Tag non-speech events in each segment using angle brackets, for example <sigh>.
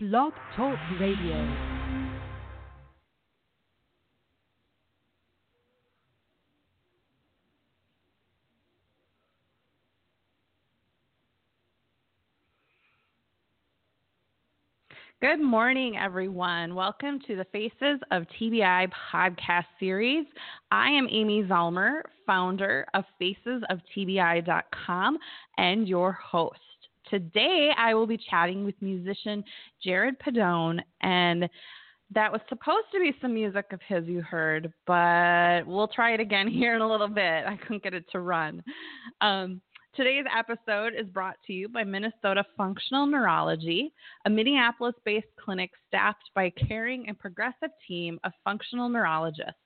Blog Talk Radio. Good morning, everyone. Welcome to the Faces of TBI podcast series. I am Amy Zellmer, founder of facesoftbi.com and your host. Today, I will be chatting with musician Jarrod Pedone, and that was supposed to be some music of his you heard, but we'll try it again <laughs> here in a little bit. I couldn't get it to run. Um, Today's episode is brought to you by Minnesota Functional Neurology, a Minneapolis based clinic staffed by a caring and progressive team of functional neurologists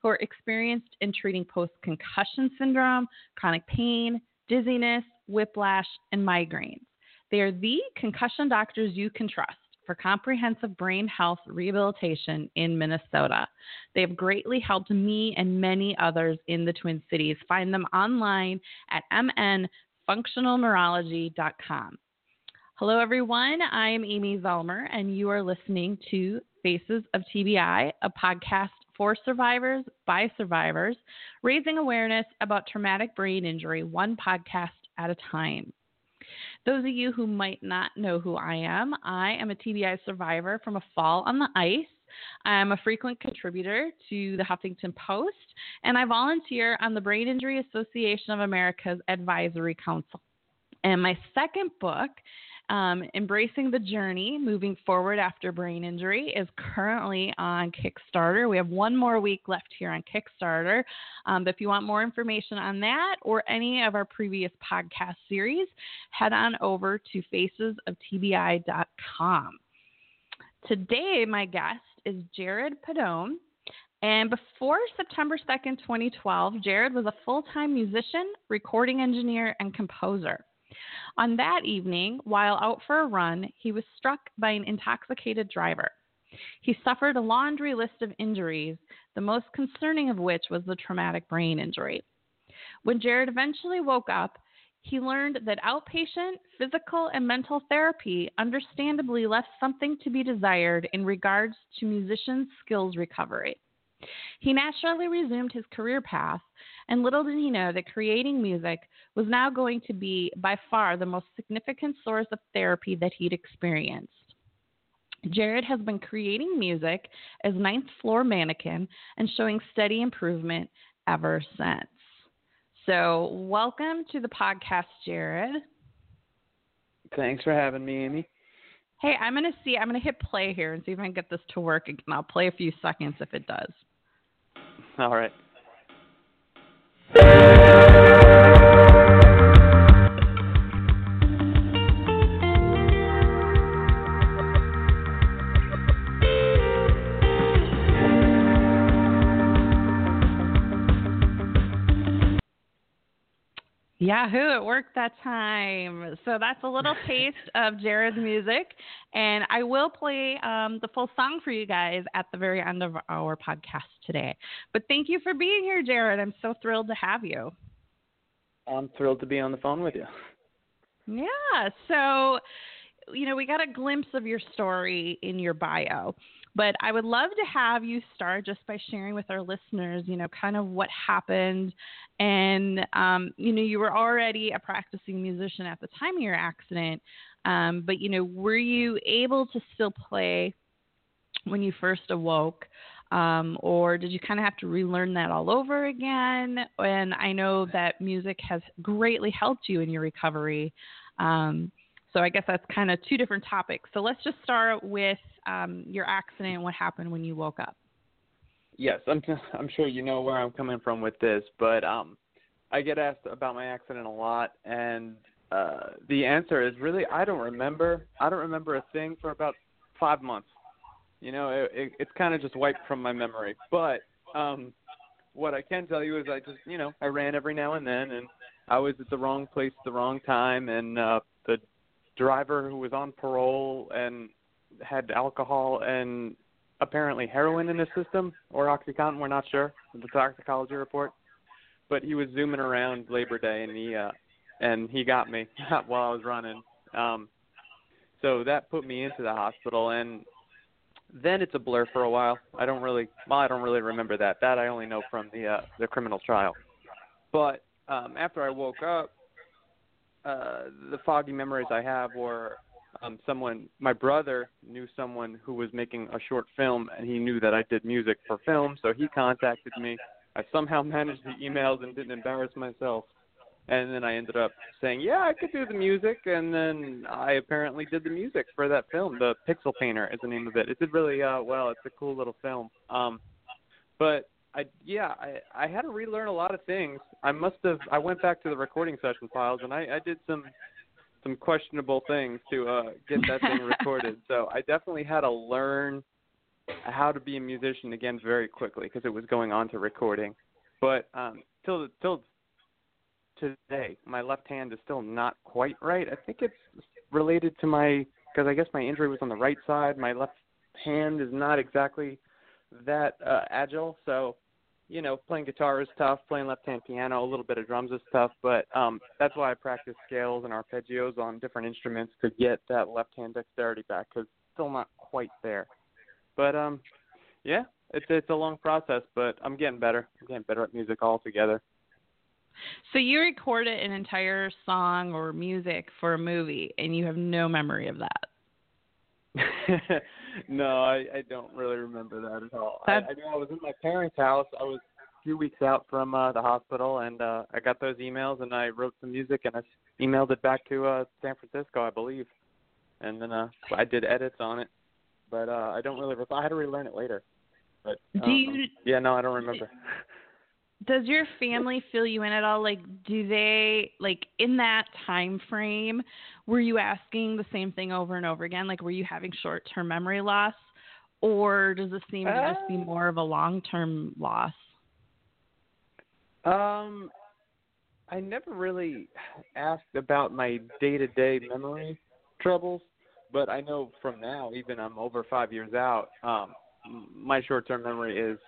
who are experienced in treating post concussion syndrome, chronic pain, dizziness, whiplash, and migraines. They are the concussion doctors you can trust for comprehensive brain health rehabilitation in Minnesota. They have greatly helped me and many others in the Twin Cities. Find them online at mnfunctionalneurology.com. Hello, everyone. I am Amy Zellmer, and you are listening to Faces of TBI, a podcast for survivors by survivors, raising awareness about traumatic brain injury, one podcast at a time. Those of you who might not know who I am, I am a TBI survivor from a fall on the ice. I'm a frequent contributor to the Huffington Post, and I volunteer on the Brain Injury Association of America's Advisory Council. And my second book um, Embracing the Journey, moving forward after brain injury, is currently on Kickstarter. We have one more week left here on Kickstarter. Um, but if you want more information on that or any of our previous podcast series, head on over to facesoftbi.com. Today, my guest is Jarrod Pedone. And before September 2nd, 2012, Jarrod was a full time musician, recording engineer, and composer. On that evening, while out for a run, he was struck by an intoxicated driver. He suffered a laundry list of injuries, the most concerning of which was the traumatic brain injury. When Jarrod eventually woke up, he learned that outpatient physical and mental therapy understandably left something to be desired in regards to musicians' skills recovery. He naturally resumed his career path, and little did he know that creating music was now going to be by far the most significant source of therapy that he'd experienced. Jarrod has been creating music as ninth floor mannequin and showing steady improvement ever since. So, welcome to the podcast, Jarrod. Thanks for having me, Amy. Hey, I'm going to see, I'm going to hit play here and see if I can get this to work again. I'll play a few seconds if it does. All right. Yahoo, it worked that time. So that's a little <laughs> taste of Jarrod's music. And I will play um, the full song for you guys at the very end of our podcast today. But thank you for being here, Jarrod. I'm so thrilled to have you. I'm thrilled to be on the phone with you. Yeah. So, you know, we got a glimpse of your story in your bio. But I would love to have you start just by sharing with our listeners, you know, kind of what happened. And, um, you know, you were already a practicing musician at the time of your accident. Um, but, you know, were you able to still play when you first awoke? Um, or did you kind of have to relearn that all over again? And I know that music has greatly helped you in your recovery. Um, so I guess that's kind of two different topics. So let's just start with um, your accident and what happened when you woke up. Yes, I'm <laughs> I'm sure you know where I'm coming from with this, but um, I get asked about my accident a lot, and uh, the answer is really I don't remember. I don't remember a thing for about five months. You know, it, it, it's kind of just wiped from my memory. But um, what I can tell you is I just you know I ran every now and then, and I was at the wrong place at the wrong time, and uh, driver who was on parole and had alcohol and apparently heroin in his system or oxycontin we're not sure the toxicology report but he was zooming around labor day and he uh and he got me <laughs> while i was running um So that put me into the hospital, and then it's a blur for a while. I don't really, well, I don't really remember that. That I only know from the uh, the criminal trial. But um, after I woke up, uh, the foggy memories I have were um, someone, my brother knew someone who was making a short film, and he knew that I did music for film, so he contacted me. I somehow <laughs> managed the emails and didn't embarrass myself. And then I ended up saying, "Yeah, I could do the music." And then I apparently did the music for that film. The Pixel Painter is the name of it. It did really uh, well. It's a cool little film. Um, but I yeah, I I had to relearn a lot of things. I must have I went back to the recording session files and I I did some some questionable things to uh get that thing <laughs> recorded. So I definitely had to learn how to be a musician again very quickly because it was going on to recording. But um till till today, my left hand is still not quite right. I think it's related to my because I guess my injury was on the right side. My left hand is not exactly that uh, agile, so you know, playing guitar is tough, playing left hand piano, a little bit of drums is tough, but um that's why I practice scales and arpeggios on different instruments to get that left hand dexterity back it's still not quite there. But um yeah, it's it's a long process, but I'm getting better. I'm getting better at music altogether. So you recorded an entire song or music for a movie and you have no memory of that. <laughs> no, I, I don't really remember that at all. I, I knew I was in my parents' house. I was a few weeks out from uh, the hospital, and uh, I got those emails, and I wrote some music, and I emailed it back to uh, San Francisco, I believe, and then uh, I did edits on it. But uh, I don't really. Recall. I had to relearn it later. But do you? Yeah, no, I don't remember. Does your family fill you in at all? Like do they like in that time frame were you asking the same thing over and over again? Like were you having short term memory loss or does it seem to just be uh. more of a long term loss? Um i never really asked about my day to day memory troubles but i know from now even i'm over five years out um my short term memory is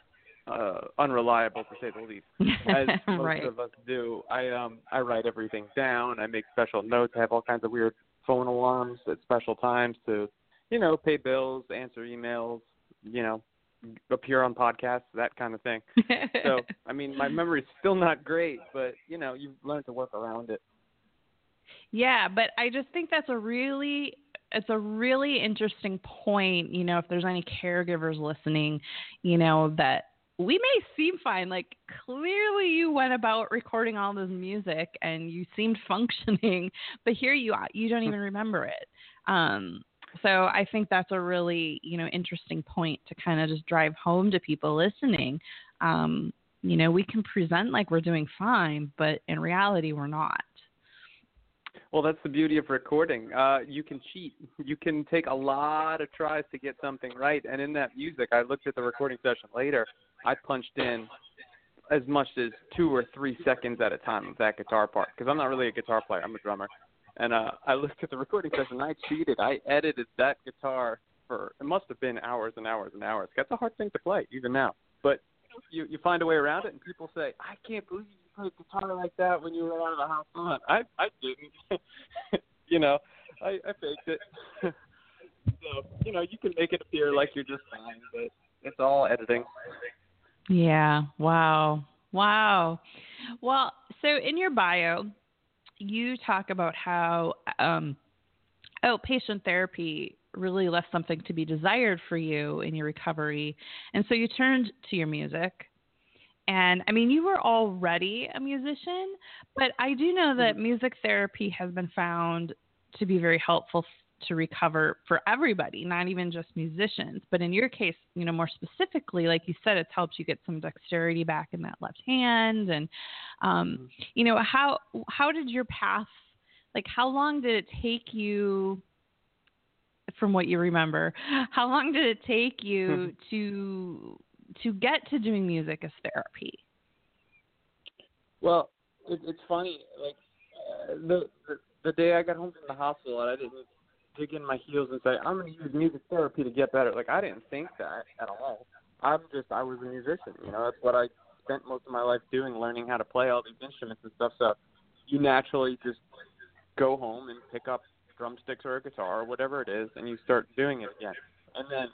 uh, unreliable to say the least, as <laughs> most right. of us do. I um I write everything down. I make special notes. I have all kinds of weird phone alarms at special times to, you know, pay bills, answer emails, you know, appear on podcasts, that kind of thing. so I mean, my <laughs> memory's still not great, but you know, you learn to work around it. Yeah, but I just think that's a really it's a really interesting point, you know, if there's any caregivers listening, you know, that we may seem fine. Like clearly you went about recording all this music and you seemed <laughs> functioning, but here you are, you don't even remember it. Um, so I think that's a really you know interesting point to kind of just drive home to people listening. Um, you know, we can present like we're doing fine, but in reality, we're not. Well, that's the beauty of recording. Uh, you can cheat. <laughs> You can take a lot of tries to get something right. And in that music, I looked at the recording session later, I punched in as much as two or three seconds at a time of that guitar part because I'm not really a guitar player. I'm a drummer, and uh, I <laughs> looked at the recording session. I cheated. I edited that guitar for it must have been hours and hours and hours. That's a hard thing to play even now, but you you find a way around it. And people say, I can't believe played guitar like that when you were out of the house. On? I I didn't. <laughs> you know, I I faked it. <laughs> so you know, you can make it appear like you're just fine, but it's all editing. Yeah. Wow. Wow. Well, so in your bio, you talk about how um, outpatient therapy really left something to be desired for you in your recovery. And so you turned to your music. And I mean, you were already a musician, but I do know that mm-hmm. music therapy has been found to be very helpful to recover for everybody, not even just musicians. But in your case, you know, more specifically, like you said, it's helped you get some dexterity back in that left hand. And, um, mm-hmm. you know, how, how did your path, like, how long did it take you, from what you remember, <laughs> how long did it take you mm-hmm. to, to get to doing music as therapy? Well, it, it's funny, like, uh, the, the the day I got home from the hospital, and I didn't dig in my heels and say I'm going to use music therapy to get better. Like I didn't think that at all. I'm just I was a musician. You know, that's what I spent most of my life doing, learning how to play all these instruments and stuff. So you naturally just go home and pick up drumsticks or a guitar or whatever it is, and you start doing it again. And then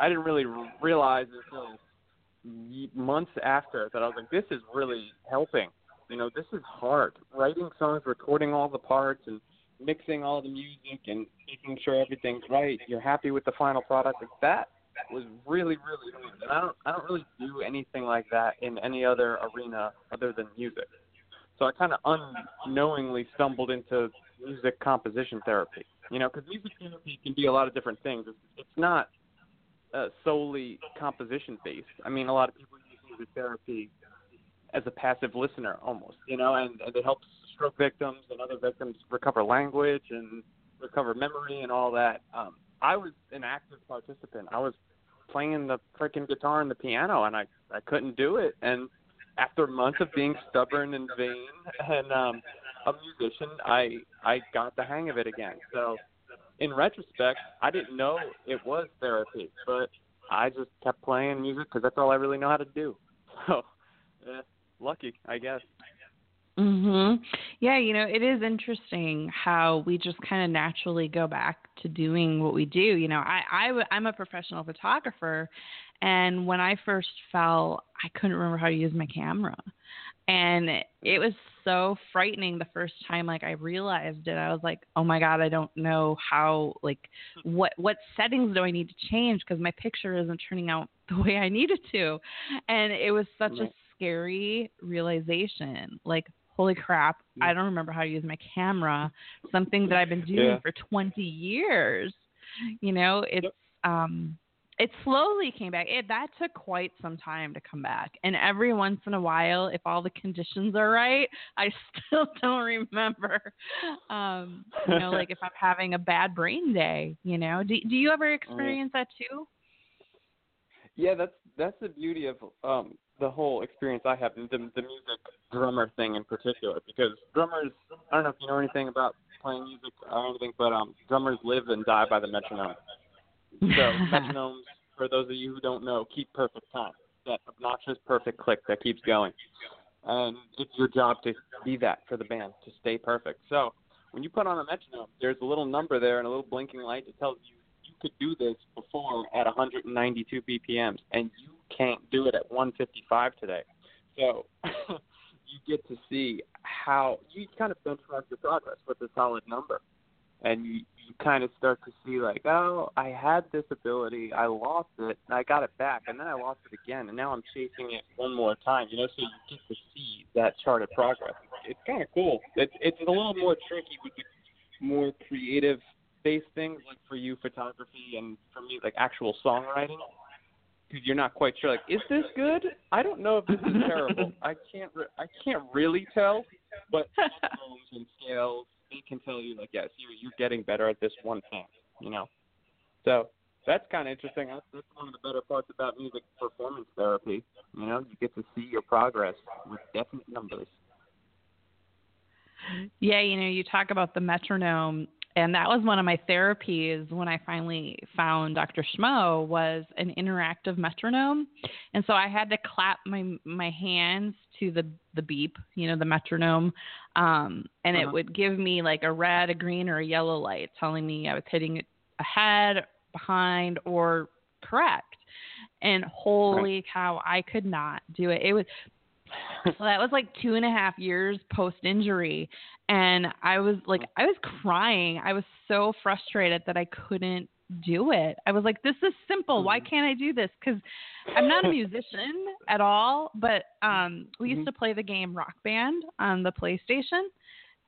I didn't really realize until months after that I was like, this is really helping. You know, this is hard. Writing songs, recording all the parts, and mixing all the music and making sure everything's right. You're happy with the final product. Like that was really, really hard. And I don't, I don't really do anything like that in any other arena other than music. So I kind of unknowingly stumbled into music composition therapy. You know, because music therapy can be a lot of different things. It's, it's not uh, solely composition based. I mean, a lot of people use music therapy as a passive listener almost, you know, and, and it helps stroke victims and other victims recover language and recover memory and all that. Um, I was an active participant. I was playing the freaking guitar and the piano, and I I couldn't do it. And after months of being stubborn and vain and um, a musician, I I got the hang of it again. So in retrospect, I didn't know it was therapy, but I just kept playing music because that's all I really know how to do. <laughs> So, eh, lucky, I guess. Mhm. Yeah, you know, it is interesting how we just kind of naturally go back to doing what we do. You know, I I I'm a professional photographer and when I first fell, I couldn't remember how to use my camera and it was so frightening the first time like i realized it. I was like oh my god i don't know how like what what settings do i need to change? Because my picture isn't turning out <laughs> the way i need it to. And it was such a scary realization. Like holy crap i don't remember how to use my camera. Something that i've been doing yeah. for 20 years. You know it's um it slowly came back. It, that took quite some time to come back. And every once in a while, if all the conditions are right, I <laughs> still don't remember. Um, you know, like if I'm having a bad brain day. You know, do do you ever <laughs> Mm. experience that too? Yeah, that's that's the beauty of um the whole experience I have, the the music drummer thing in particular, because drummers I don't know if you know anything about playing music or anything, but um drummers live and die by the metronome. So <laughs> metronomes, for those of you who don't know, keep perfect time. That obnoxious perfect click that keeps going. And it's your job to be that for the band, to stay perfect. So when you put on a metronome, there's a little number there and a little blinking light that tells you you could do this before at 192 BPMs, and you can't do it at 155 today. So <laughs> you get to see how you kind of benchmark your progress with a solid number, and you you kind of start to see like, oh, I had this ability, I lost it, and I got it back, and then I lost it again, and now I'm chasing it one more time. You know, so you get to see that charted progress. It's kind of cool. It's it's a little more tricky with the more creative based things like for you photography and for me like actual songwriting because you're not quite sure like is this good i don't know if this is <laughs> terrible i can't re- i can't really tell but <laughs> tones and scales they can tell you like yes you're you're getting better at this one thing you know? So that's kind of interesting. That's, that's one of the better parts about music performance therapy you know? You get to see your progress with definite numbers. Yeah, you know, you talk about the metronome, and that was one of my therapies when I finally found Dr. Schmo was an interactive metronome, and so I had to clap my my hands to the the beep, you know, the metronome, um, and Uh-huh. it would give me like a red, a green, or a yellow light telling me I was hitting ahead, behind, or correct. And holy cow, I could not do it. It was <laughs> so that was like two and a half years post injury. And I was like, I was crying. I was so frustrated that I couldn't do it. I was like, this is simple. Why can't I do this? Because I'm not a musician <laughs> at all, but um, we used Mhm. to play the game Rock Band on the PlayStation.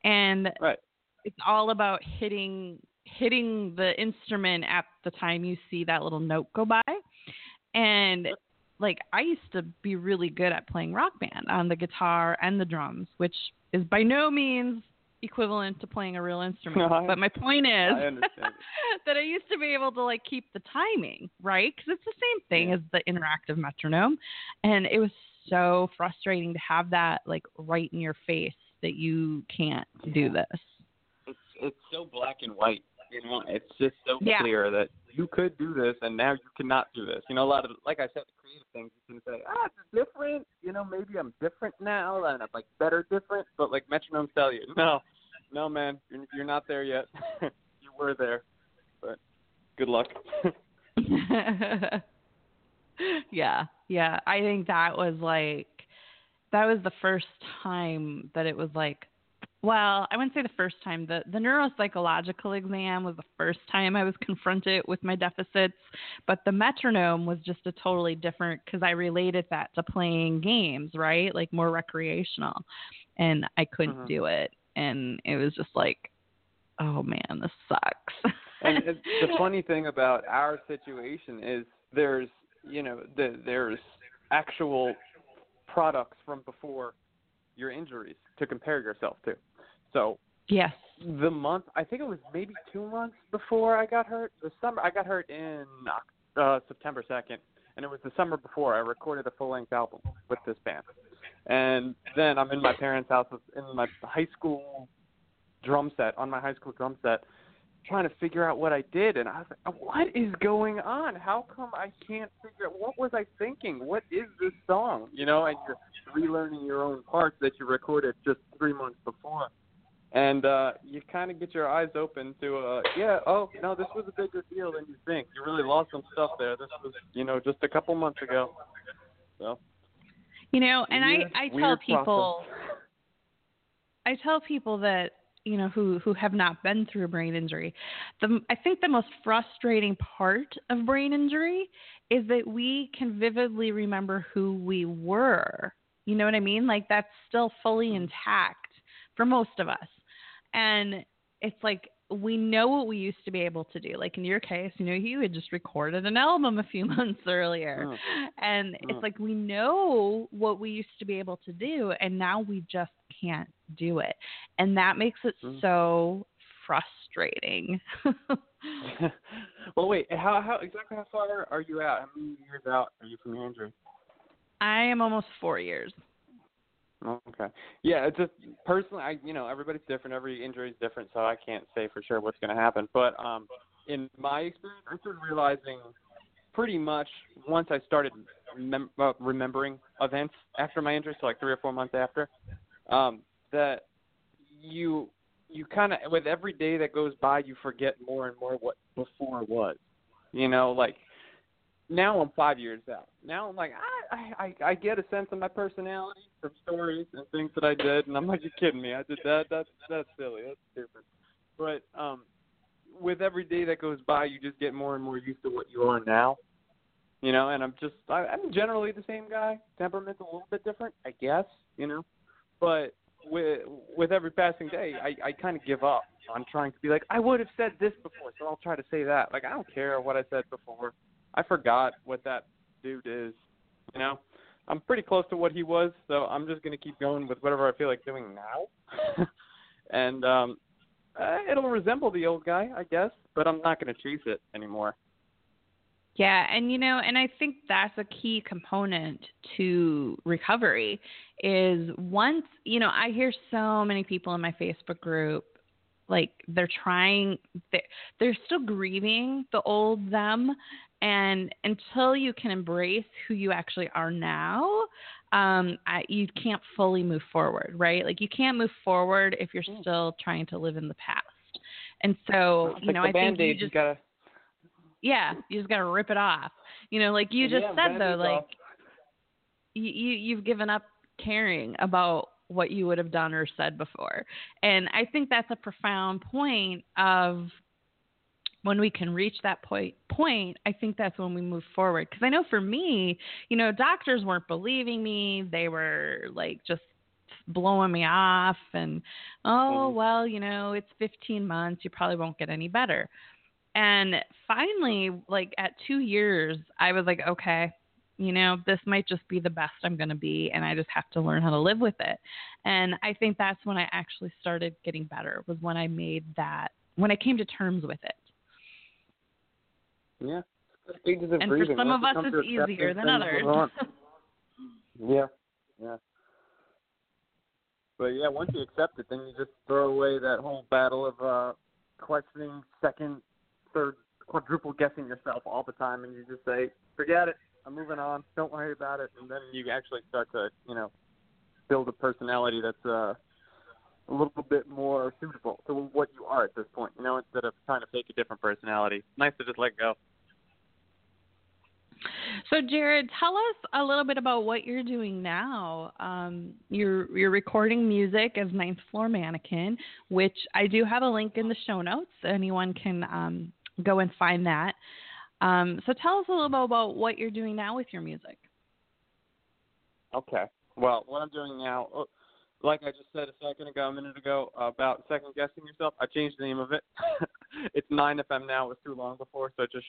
And right it's all about hitting hitting the instrument at the time you see that little note go by and like i used to be really good at playing rock band on the guitar and the drums which is by no means equivalent to playing a real <laughs> instrument No, I- but my point is I <laughs> that i used to be able to like keep the timing right because it's the same thing Yeah. as the interactive metronome and it was so frustrating to have that like right in your face that you can't do this it's it's so black and white. You know, it's just so Yeah. clear that you could do this and now you cannot do this. You know, a lot of like I said, the creative things you can say, ah, it's different. You know, maybe I'm different now and I'm like better different. But like metronomes tell you, no, no, man, you're, you're not there yet. <laughs> you were there, but good luck. <laughs> yeah, yeah. I think that was like that was the first time that it was like well, I wouldn't say the first time. The the neuropsychological exam was the first time I was confronted with my deficits, but the metronome was just a totally different because I related that to playing games, right? Like more recreational. And I couldn't Mhm. do it. And it was just like, oh man, this sucks. and the <laughs> funny thing about our situation is there's you know the, there's actual products from before your injuries to compare yourself to. So yes. the month I think it was maybe two months before I got hurt. The summer I got hurt in uh, September second, and it was the summer before I recorded a full length album with this band. And then I'm in my parents' house with- in my high school drum set on my high school drum set, trying to figure out what I did, and I was like, "What is going on? How come I can't figure out what was I thinking? What is this song? You know?" And you're relearning your own parts that you recorded just three months before, and uh you kind of get your eyes open to, uh yeah, oh no, this was a bigger deal than you think. You really lost some stuff there. This was, you know, just a couple months ago. So You know, and weird, I I tell people process. I tell people that you know who who have not been through a brain injury, the I think the most frustrating part of brain injury is that we can vividly remember who we were. You know what I mean? Like that's still fully intact for most of us. And it's like we know what we used to be able to do. Like in your case, you know, you had just recorded an album a few <laughs> months earlier. Mm. And Mm. it's like we know what we used to be able to do and now we just can't do it. And that makes it Mm. so frustrating. <laughs> well, wait. How how exactly how far are you out? How many years out are you from your injury? I am almost 4 years. Okay. Yeah, it's just personally, I you know everybody's different. Every injury is different, so I can't say for sure what's going to happen. But um, in my experience, I started realizing pretty much once I started remem- uh, remembering events after my injury, so like three or four months after, um, that you you kind of with every day that goes by, you forget more and more what before was. You know, like now I'm five years out. Now I'm like I I I get a sense of my personality from stories and things that I did, and I'm like, you're kidding me. I did that. That's that's silly. That's stupid. But um, with every day that goes by, you just get more and more used to what you are now. You know, and I'm just I, I'm generally the same guy. Temperament's a little bit different, I guess. You know, but with with every passing day, I I kind of give up on trying to be like I would have said this before, so I'll try to say that. Like I don't care what I said before. I forgot what that dude is. You know, I'm pretty close to what he was, so I'm just gonna keep going with whatever I feel like doing now. <laughs> and um, uh, it'll resemble the old guy, I guess, but I'm not gonna chase it anymore. Yeah, and you know, and I think that's a key component to recovery is once, you know, I hear so many people in my Facebook group like they're trying they're, they're still grieving the old them and until you can embrace who you actually are now um I, you can't fully move forward right like you can't move forward if you're Mm. still trying to live in the past and so you Like know i think you just gotta yeah, you just gotta rip it off. You know, like you just Yeah, said though, like off. you, you you've given up caring about what you would have done or said before. And I think that's a profound point of when we can reach that point point, I think that's when we move forward. Because I know for me, you know, doctors weren't believing me. They were like just blowing me off and oh Mhm. well, you know, it's 15 months, you probably won't get any better. And finally, like at two years, I was like, okay, you know, this might just be the best I'm going to be, and I just have to learn how to live with it. And I think that's when I actually started getting better, was when I made that, when I came to terms with it. Yeah. Of And for some Once of us, it's easier than others. you move on. Yeah, yeah. But yeah, once you accept it, then you just throw away that whole battle of uh questioning, second, third, quadruple guessing yourself all the time, and you just say, "Forget it. I'm moving on. Don't worry about it." And then you actually start to, you know, build a personality that's uh a little bit more suitable to what you are at this point. You know, instead of trying to fake a different personality. Nice to just let go. So, Jarrod, tell us a little bit about what you're doing now. Um, you're you're recording music as Ninth Floor Mannequin, which I do have a link in the show notes. Anyone can um, go and find that. Um, so, tell us a little bit about what you're doing now with your music. Okay. Well, what I'm doing now, oh, like I just said a second ago, a minute ago, about second guessing yourself, I changed the name of it. <laughs> it's 9FM now. It was too long before, so I just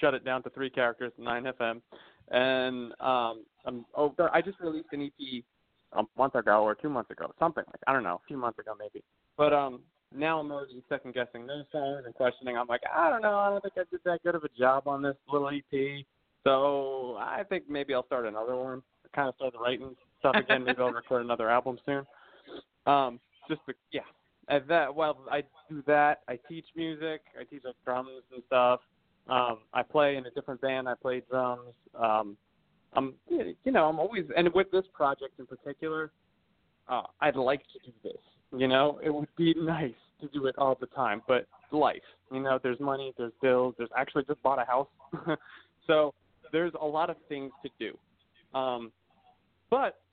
shut it down to three characters, 9FM. And um, I'm, oh, I just released an EP a month ago or two months ago, something like I don't know, a few months ago maybe. But um, now I'm already second guessing those songs and questioning. I'm like, I don't know, I don't think I did that good of a job on this little EP. So I think maybe I'll start another one. I kind of started writing stuff again. maybe I'll record another album soon. Um, just to, yeah. At that, well, I do that. I teach music. I teach like drums and stuff. Um, I play in a different band. I play drums. Um, I'm, you know, I'm always, and with this project in particular, uh, I'd like to do this. You know, it would be nice to do it all the time, but life, you know, there's money, there's bills, there's actually just bought a house, <laughs> so there's a lot of things to do. Um, but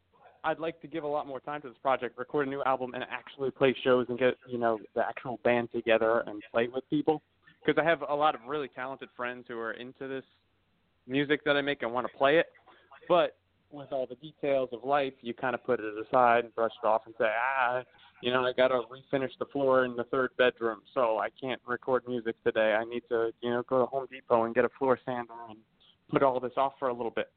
I'd like to give a lot more time to this project, record a new album, and actually play shows and get you know the actual band together and play with people because I have a lot of really talented friends who are into this music that I make and want to play it. But with all the details of life, you kind of put it aside and brush it off and say, ah, you know, I got to refinish the floor in the third bedroom, so I can't record music today. I need to, you know, go to Home Depot and get a floor sander and put all this off for a little bit.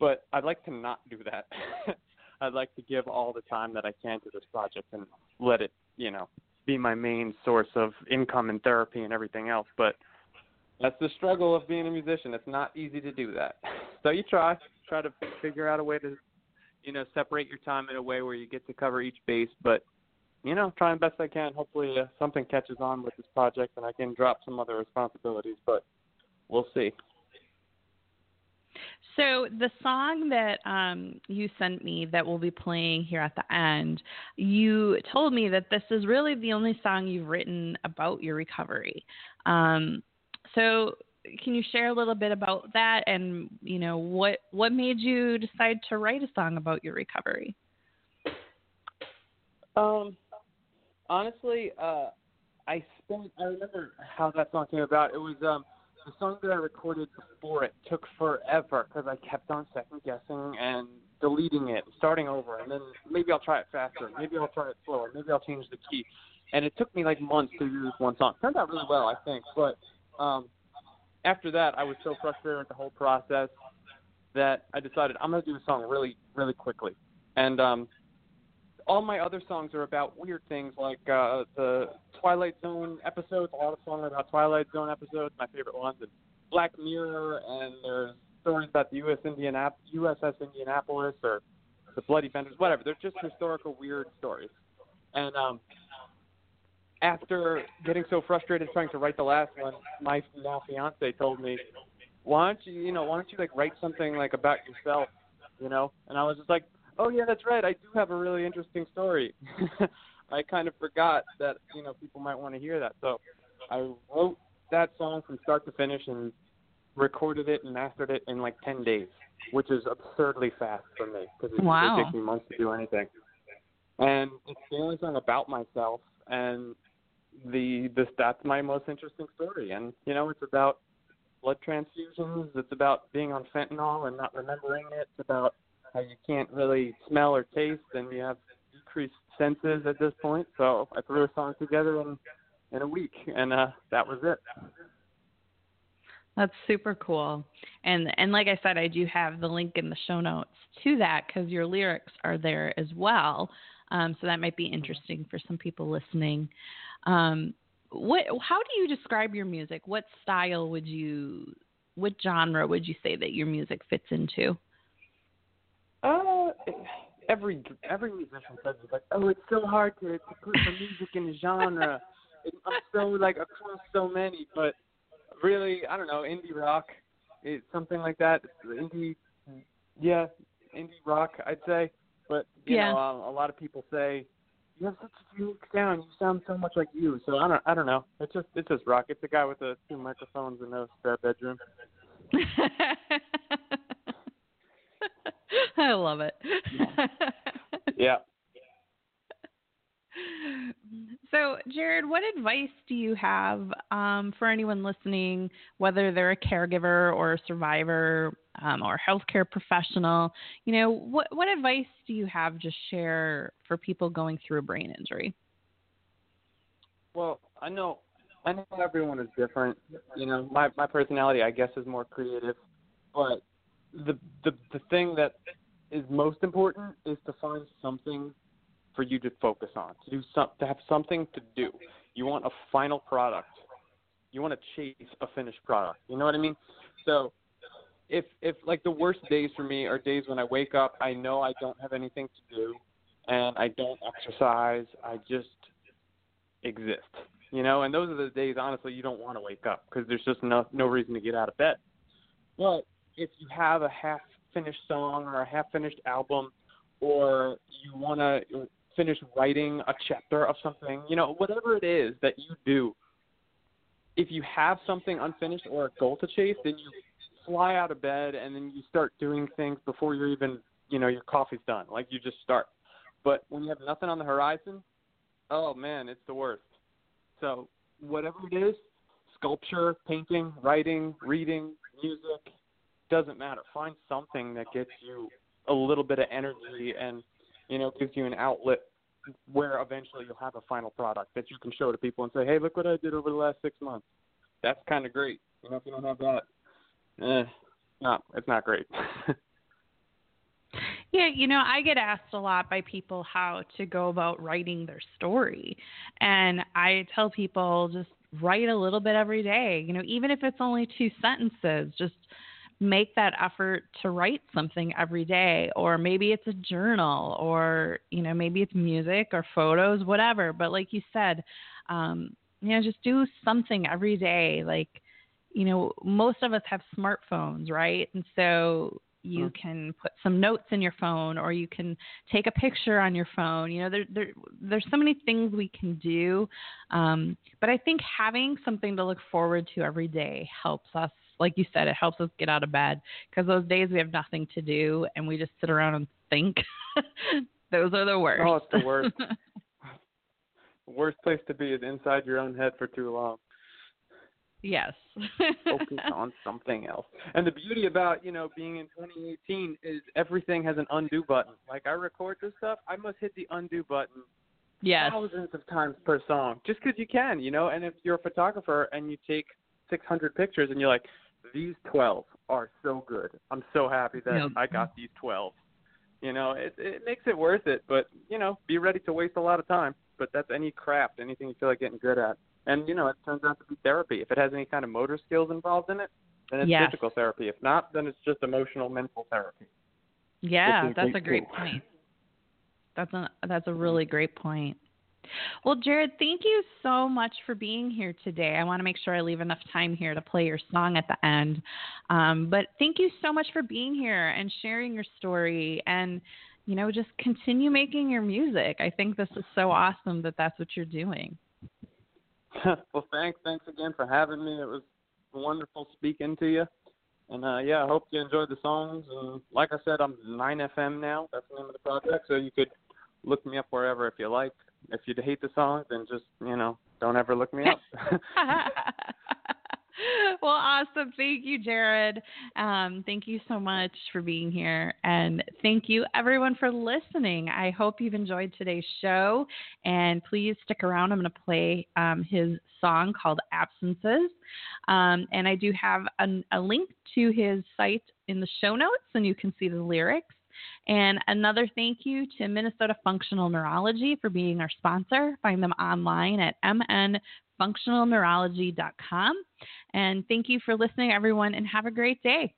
But I'd like to not do that. <laughs> I'd like to give all the time that I can to this project and let it, you know, be my main source of income and therapy and everything else. But that's the struggle of being a musician. It's not easy to do that. <laughs> So you try, try to figure out a way to, you know, separate your time in a way where you get to cover each base. But you know, trying best I can. Hopefully, uh, something catches on with this project and I can drop some other responsibilities. But we'll see. So the song that um, you sent me that we'll be playing here at the end, you told me that this is really the only song you've written about your recovery. Um, so can you share a little bit about that and you know what what made you decide to write a song about your recovery? Um, honestly, uh, I spent. I remember how that song came about. It was um the song that I recorded before it took forever because I kept on second guessing and deleting it, starting over, and then maybe I'll try it faster, maybe I'll try it slower, maybe I'll change the key. And it took me like months to do this one song. Turned out really well, I think. But um, after that, I was so frustrated with the whole process that I decided I'm gonna do the song really, really quickly. And um, all my other songs are about weird things like uh, the Twilight Zone episodes. A lot of songs are about Twilight Zone episodes. My favorite ones, and Black Mirror, and there's stories about the U.S. Indianap- USS Indianapolis or the Bloody Benders, whatever. They're just historical weird stories. And um, after getting so frustrated trying to write the last one, my now fiance told me, "Why don't you, you know, why don't you like write something like about yourself, you know?" And I was just like, oh yeah, that's right. I do have a really interesting story. <laughs> I kind of forgot that you know people might want to hear that. So I wrote that song from start to finish and recorded it and mastered it in like ten days, which is absurdly fast for me because it wow. takes me months to do anything. And it's the only song about myself, and the this that's my most interesting story. And you know, it's about blood transfusions. It's about being on fentanyl and not remembering it. It's about how you can't really smell or taste, and you have decreased senses at this point. So I threw a song together in in a week, and uh, that was it. That's super cool. And and like I said, I do have the link in the show notes to that because your lyrics are there as well. Um, so that might be interesting for some people listening. Um, what? How do you describe your music? What style would you? What genre would you say that your music fits into? Uh, every every musician says it's like, oh, it's so hard to, to put the music in a genre. I'm so like across so many, but really, I don't know, indie rock, it's something like that. Indie, yeah, indie rock, I'd say. But you yeah. know, um, a lot of people say you have such a unique sound. You sound so much like you. So I don't I don't know. It's just it's just rock. It's a guy with the two microphones in a spare bedroom. <laughs> <laughs> I love it. <laughs> yeah. So, Jarrod, what advice do you have um, for anyone listening, whether they're a caregiver or a survivor um, or healthcare professional? You know, what what advice do you have to share for people going through a brain injury? Well, I know I know everyone is different. You know, my my personality, I guess, is more creative, but the the the thing that is most important is to find something for you to focus on, to do some, to have something to do. You want a final product. You want to chase a finished product. You know what I mean? So, if if like the worst days for me are days when I wake up, I know I don't have anything to do, and I don't exercise. I just exist. You know, and those are the days honestly you don't want to wake up because there's just no no reason to get out of bed. But if you have a half finished song or a half finished album or you want to finish writing a chapter of something, you know, whatever it is that you do, if you have something unfinished or a goal to chase, then you fly out of bed and then you start doing things before you're even, you know, your coffee's done. Like you just start. But when you have nothing on the horizon, oh man, it's the worst. So whatever it is, sculpture, painting, writing, reading, music, doesn't matter. Find something that gets you a little bit of energy and you know gives you an outlet where eventually you'll have a final product that you can show to people and say, "Hey, look what I did over the last six months." That's kind of great. You know, if you don't have that, eh, not it's not great. <laughs> Yeah, you know, I get asked a lot by people how to go about writing their story. And I tell people just write a little bit every day. You know, even if it's only two sentences, just make that effort to write something every day or maybe it's a journal or you know maybe it's music or photos whatever. But like you said um you know just do something every day. Like you know most of us have smartphones right? And so you mm-hmm. can put some notes in your phone or you can take a picture on your phone. You know there, there there's so many things we can do. Um, but i think having something to look forward to every day helps us like you said, it helps us get out of bed because those days we have nothing to do and we just sit around and think. <laughs> those are the worst. Oh, it's the worst. <laughs> the worst place to be is inside your own head for too long. Yes. Focus <laughs> on something else. And the beauty about, you know, being in 2018 is everything has an undo button. Like I record this stuff, I must hit the undo button yes. thousands of times per song just because you can, you know. And if you're a photographer and you take 600 pictures and you're like, these 12 are so good. I'm so happy that. I got these 12. You know, it it makes it worth it, but you know, be ready to waste a lot of time. But that's any craft, anything you feel like getting good at. And you know, it turns out to be therapy. If it has any kind of motor skills involved in it, then it's yes. physical therapy. If not, then it's just emotional, mental therapy. Yeah, that's a great point. That's a that's a mm-hmm. really great point. Well, Jarrod, thank you so much for being here today. I want to make sure I leave enough time here to play your song at the end. Um, but thank you so much for being here and sharing your story and, you know, just continue making your music. I think this is so awesome that that's what you're doing. <laughs> well, thanks. Thanks again for having me. It was wonderful speaking to you. And uh, yeah, I hope you enjoyed the songs. And like I said, I'm 9FM now. That's the name of the project. So you could look me up wherever if you like if you hate the song, then just you know don't ever look me up. <laughs> <laughs> well, awesome. Thank you, Jarrod. Um, thank you so much for being here. And thank you, everyone, for listening. I hope you've enjoyed today's show. And please stick around. I'm going to play um, his song called Absences. Um, and I do have a, a link to his site in the show notes, and you can see the lyrics. And another thank you to Minnesota Functional Neurology for being our sponsor. Find them online at mnfunctionalneurology.com. And thank you for listening, everyone, and have a great day.